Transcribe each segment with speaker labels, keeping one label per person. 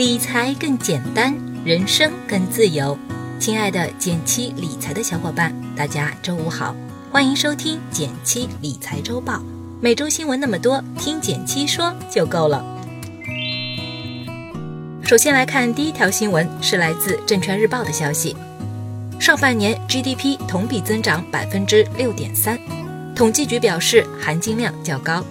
Speaker 1: 理财更简单，人生更自由。亲爱的减七理财的小伙伴，大家周五好，欢迎收听减七理财周报。每周新闻那么多，听减七说就够了。首先来看第一条新闻，是来自证券日报的消息：上半年 GDP 同比增长百分之六点三，统计局表示含金量较高。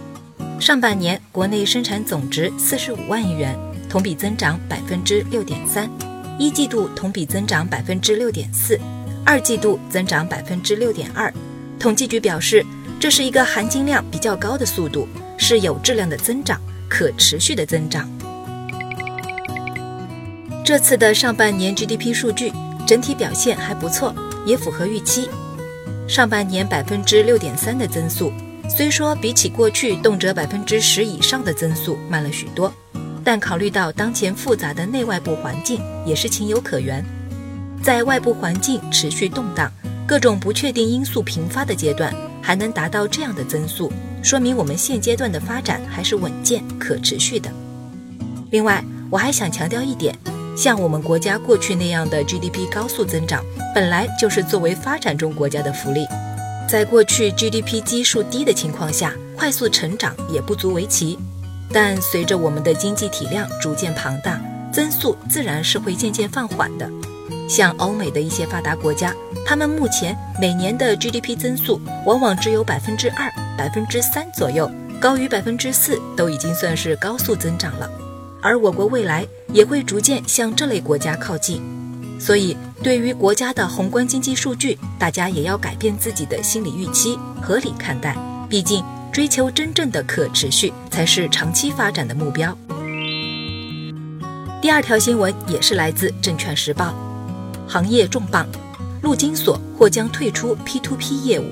Speaker 1: 上半年国内生产总值四十五万亿元。同比增长百分之六点三，一季度同比增长百分之六点四，二季度增长百分之六点二。统计局表示，这是一个含金量比较高的速度，是有质量的增长，可持续的增长。这次的上半年 GDP 数据整体表现还不错，也符合预期。上半年百分之六点三的增速，虽说比起过去动辄百分之十以上的增速慢了许多。但考虑到当前复杂的内外部环境，也是情有可原。在外部环境持续动荡、各种不确定因素频发的阶段，还能达到这样的增速，说明我们现阶段的发展还是稳健可持续的。另外，我还想强调一点，像我们国家过去那样的 GDP 高速增长，本来就是作为发展中国家的福利。在过去 GDP 基数低的情况下，快速成长也不足为奇。但随着我们的经济体量逐渐庞大，增速自然是会渐渐放缓的。像欧美的一些发达国家，他们目前每年的 GDP 增速往往只有百分之二、百分之三左右，高于百分之四都已经算是高速增长了。而我国未来也会逐渐向这类国家靠近。所以，对于国家的宏观经济数据，大家也要改变自己的心理预期，合理看待。毕竟。追求真正的可持续才是长期发展的目标。第二条新闻也是来自证券时报，行业重磅，陆金所或将退出 P2P 业务。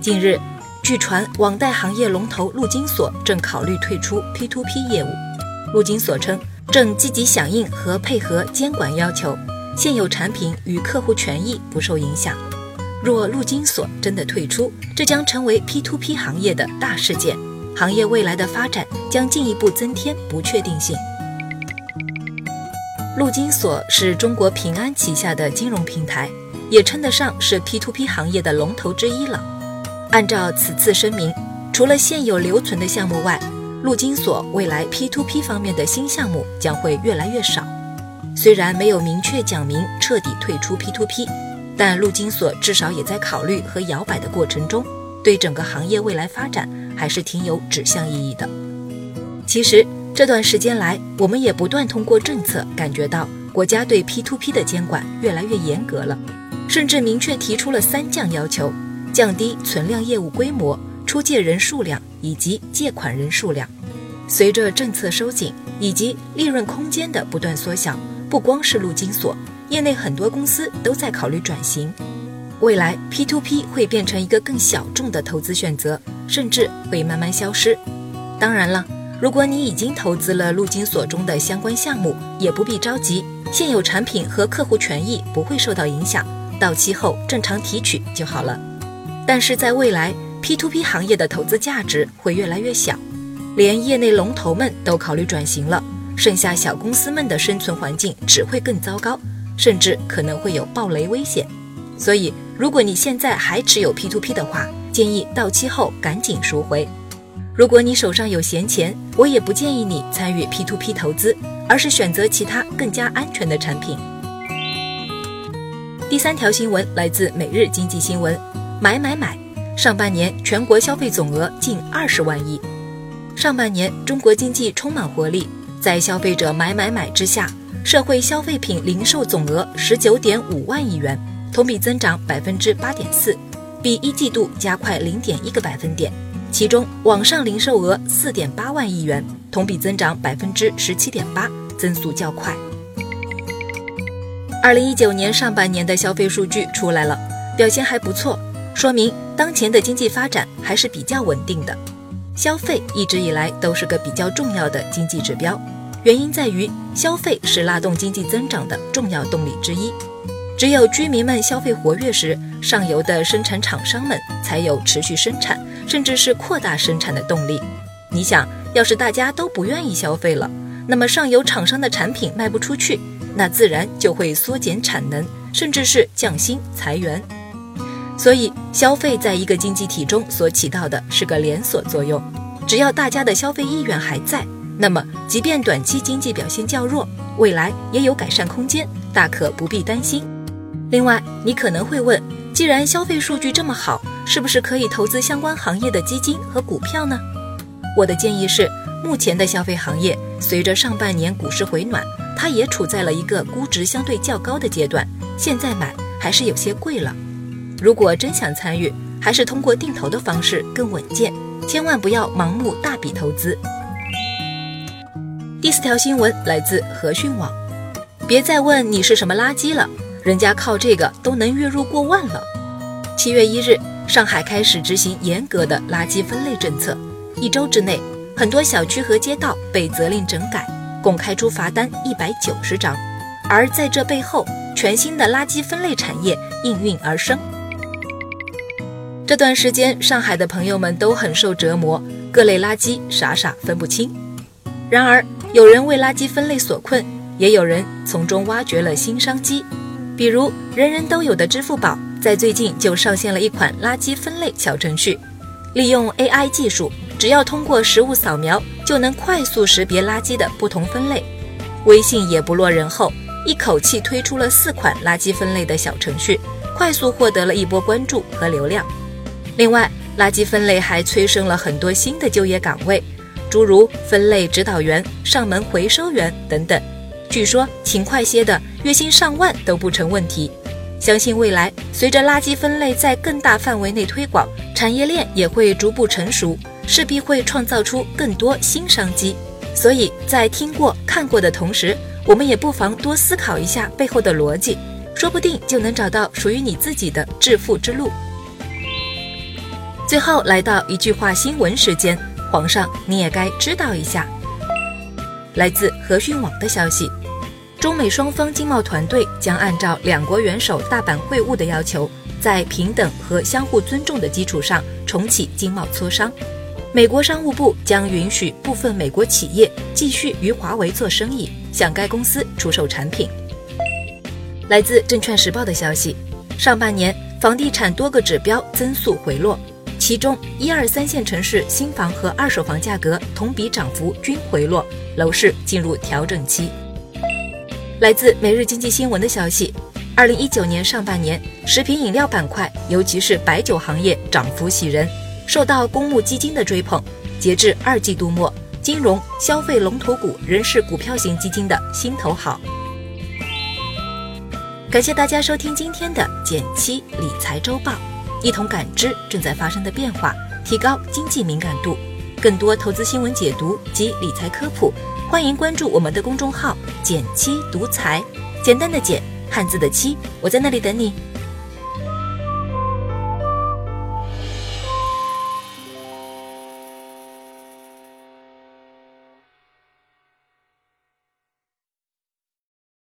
Speaker 1: 近日，据传网贷行业龙头陆金所正考虑退出 P2P 业务。陆金所称，正积极响应和配合监管要求，现有产品与客户权益不受影响。若陆金所真的退出，这将成为 P2P 行业的大事件，行业未来的发展将进一步增添不确定性。陆金所是中国平安旗下的金融平台，也称得上是 P2P 行业的龙头之一了。按照此次声明，除了现有留存的项目外，陆金所未来 P2P 方面的新项目将会越来越少。虽然没有明确讲明彻底退出 P2P。但陆金所至少也在考虑和摇摆的过程中，对整个行业未来发展还是挺有指向意义的。其实这段时间来，我们也不断通过政策感觉到国家对 P2P 的监管越来越严格了，甚至明确提出了三降要求：降低存量业务规模、出借人数量以及借款人数量。随着政策收紧以及利润空间的不断缩小，不光是陆金所。业内很多公司都在考虑转型，未来 P2P 会变成一个更小众的投资选择，甚至会慢慢消失。当然了，如果你已经投资了陆金所中的相关项目，也不必着急，现有产品和客户权益不会受到影响，到期后正常提取就好了。但是在未来，P2P 行业的投资价值会越来越小，连业内龙头们都考虑转型了，剩下小公司们的生存环境只会更糟糕。甚至可能会有暴雷危险，所以如果你现在还持有 P2P 的话，建议到期后赶紧赎回。如果你手上有闲钱，我也不建议你参与 P2P 投资，而是选择其他更加安全的产品。第三条新闻来自每日经济新闻，买买买，上半年全国消费总额近二十万亿。上半年中国经济充满活力，在消费者买买买之下。社会消费品零售总额十九点五万亿元，同比增长百分之八点四，比一季度加快零点一个百分点。其中，网上零售额四点八万亿元，同比增长百分之十七点八，增速较快。二零一九年上半年的消费数据出来了，表现还不错，说明当前的经济发展还是比较稳定的。消费一直以来都是个比较重要的经济指标。原因在于，消费是拉动经济增长的重要动力之一。只有居民们消费活跃时，上游的生产厂商们才有持续生产，甚至是扩大生产的动力。你想要是大家都不愿意消费了，那么上游厂商的产品卖不出去，那自然就会缩减产能，甚至是降薪裁员。所以，消费在一个经济体中所起到的是个连锁作用。只要大家的消费意愿还在，那么即便短期经济表现较弱，未来也有改善空间，大可不必担心。另外，你可能会问，既然消费数据这么好，是不是可以投资相关行业的基金和股票呢？我的建议是，目前的消费行业随着上半年股市回暖，它也处在了一个估值相对较高的阶段，现在买还是有些贵了。如果真想参与，还是通过定投的方式更稳健，千万不要盲目大笔投资。第四条新闻来自和讯网，别再问你是什么垃圾了，人家靠这个都能月入过万了。七月一日，上海开始执行严格的垃圾分类政策，一周之内，很多小区和街道被责令整改，共开出罚单一百九十张。而在这背后，全新的垃圾分类产业应运而生。这段时间，上海的朋友们都很受折磨，各类垃圾傻傻分不清。然而，有人为垃圾分类所困，也有人从中挖掘了新商机。比如，人人都有的支付宝，在最近就上线了一款垃圾分类小程序，利用 AI 技术，只要通过实物扫描，就能快速识别垃圾的不同分类。微信也不落人后，一口气推出了四款垃圾分类的小程序，快速获得了一波关注和流量。另外，垃圾分类还催生了很多新的就业岗位，诸如分类指导员、上门回收员等等。据说勤快些的，月薪上万都不成问题。相信未来，随着垃圾分类在更大范围内推广，产业链也会逐步成熟，势必会创造出更多新商机。所以在听过、看过的同时，我们也不妨多思考一下背后的逻辑，说不定就能找到属于你自己的致富之路。最后来到一句话新闻时间，皇上你也该知道一下。来自和讯网的消息，中美双方经贸团队将按照两国元首大阪会晤的要求，在平等和相互尊重的基础上重启经贸磋商。美国商务部将允许部分美国企业继续与华为做生意，向该公司出售产品。来自证券时报的消息，上半年房地产多个指标增速回落。其中，一二三线城市新房和二手房价格同比涨幅均回落，楼市进入调整期。来自每日经济新闻的消息，二零一九年上半年，食品饮料板块，尤其是白酒行业涨幅喜人，受到公募基金的追捧。截至二季度末，金融消费龙头股仍是股票型基金的心头好。感谢大家收听今天的减七理财周报。一同感知正在发生的变化，提高经济敏感度。更多投资新闻解读及理财科普，欢迎关注我们的公众号“简七独裁”，简单的简，汉字的七，我在那里等你。